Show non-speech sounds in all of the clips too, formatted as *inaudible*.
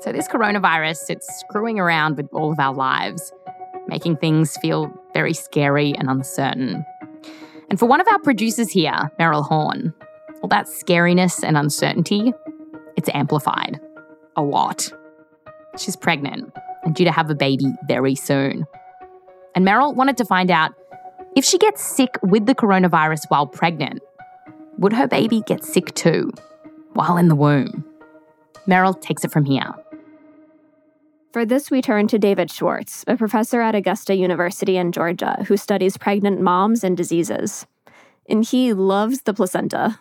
So, this coronavirus, it's screwing around with all of our lives, making things feel very scary and uncertain. And for one of our producers here, Meryl Horn, all that scariness and uncertainty, it's amplified a lot. She's pregnant and due to have a baby very soon. And Meryl wanted to find out if she gets sick with the coronavirus while pregnant, would her baby get sick too while in the womb? Meryl takes it from here. For this, we turn to David Schwartz, a professor at Augusta University in Georgia who studies pregnant moms and diseases. And he loves the placenta.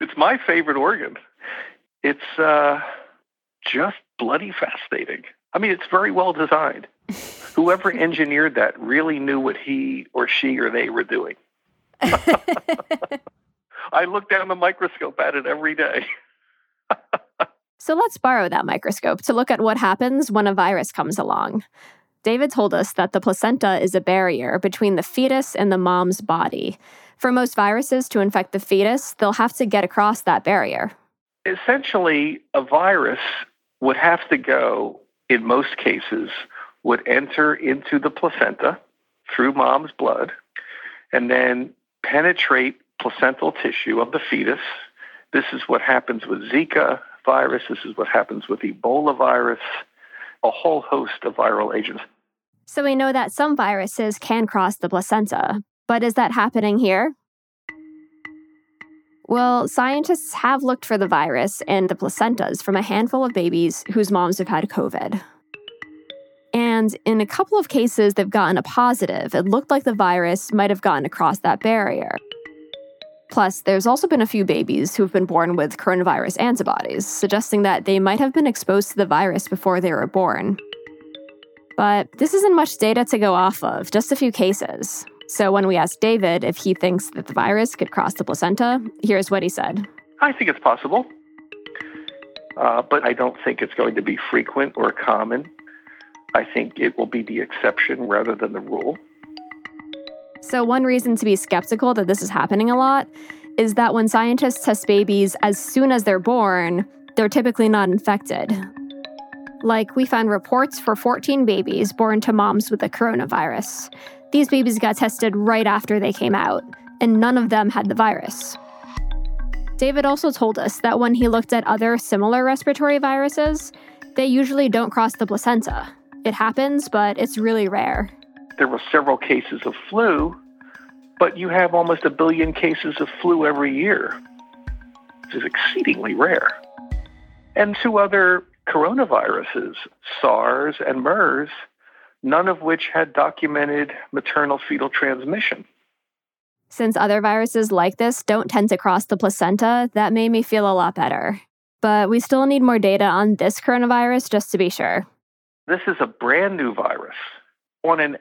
It's my favorite organ. It's uh, just bloody fascinating. I mean, it's very well designed. *laughs* Whoever engineered that really knew what he or she or they were doing. *laughs* *laughs* I look down the microscope at it every day. So let's borrow that microscope to look at what happens when a virus comes along. David told us that the placenta is a barrier between the fetus and the mom's body. For most viruses to infect the fetus, they'll have to get across that barrier. Essentially, a virus would have to go, in most cases, would enter into the placenta through mom's blood and then penetrate placental tissue of the fetus. This is what happens with Zika virus. This is what happens with Ebola virus, a whole host of viral agents. So we know that some viruses can cross the placenta, but is that happening here? Well, scientists have looked for the virus in the placentas from a handful of babies whose moms have had COVID. And in a couple of cases, they've gotten a positive. It looked like the virus might have gotten across that barrier. Plus, there's also been a few babies who've been born with coronavirus antibodies, suggesting that they might have been exposed to the virus before they were born. But this isn't much data to go off of, just a few cases. So when we asked David if he thinks that the virus could cross the placenta, here's what he said I think it's possible, uh, but I don't think it's going to be frequent or common. I think it will be the exception rather than the rule. So, one reason to be skeptical that this is happening a lot is that when scientists test babies as soon as they're born, they're typically not infected. Like, we found reports for 14 babies born to moms with the coronavirus. These babies got tested right after they came out, and none of them had the virus. David also told us that when he looked at other similar respiratory viruses, they usually don't cross the placenta. It happens, but it's really rare there were several cases of flu, but you have almost a billion cases of flu every year, which is exceedingly rare. And two other coronaviruses, SARS and MERS, none of which had documented maternal fetal transmission. Since other viruses like this don't tend to cross the placenta, that made me feel a lot better. But we still need more data on this coronavirus just to be sure. This is a brand new virus on an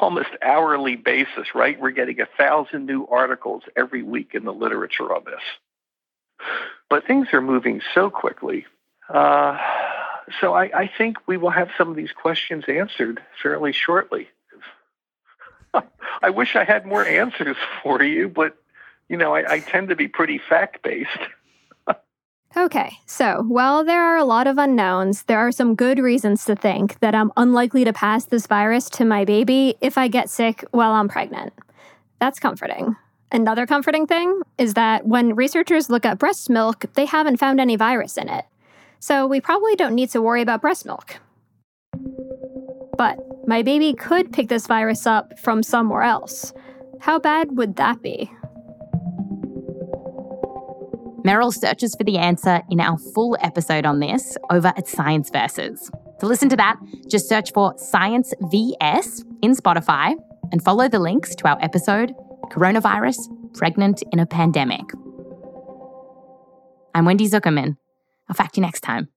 almost hourly basis, right? We're getting a thousand new articles every week in the literature on this. But things are moving so quickly. Uh, so I, I, think we will have some of these questions answered fairly shortly. *laughs* I wish I had more answers for you, but you know, I, I tend to be pretty fact based. Okay, so while there are a lot of unknowns, there are some good reasons to think that I'm unlikely to pass this virus to my baby if I get sick while I'm pregnant. That's comforting. Another comforting thing is that when researchers look at breast milk, they haven't found any virus in it. So we probably don't need to worry about breast milk. But my baby could pick this virus up from somewhere else. How bad would that be? Meryl searches for the answer in our full episode on this over at Science Versus. To listen to that, just search for Science VS in Spotify and follow the links to our episode Coronavirus Pregnant in a Pandemic. I'm Wendy Zukerman. I'll fact you next time.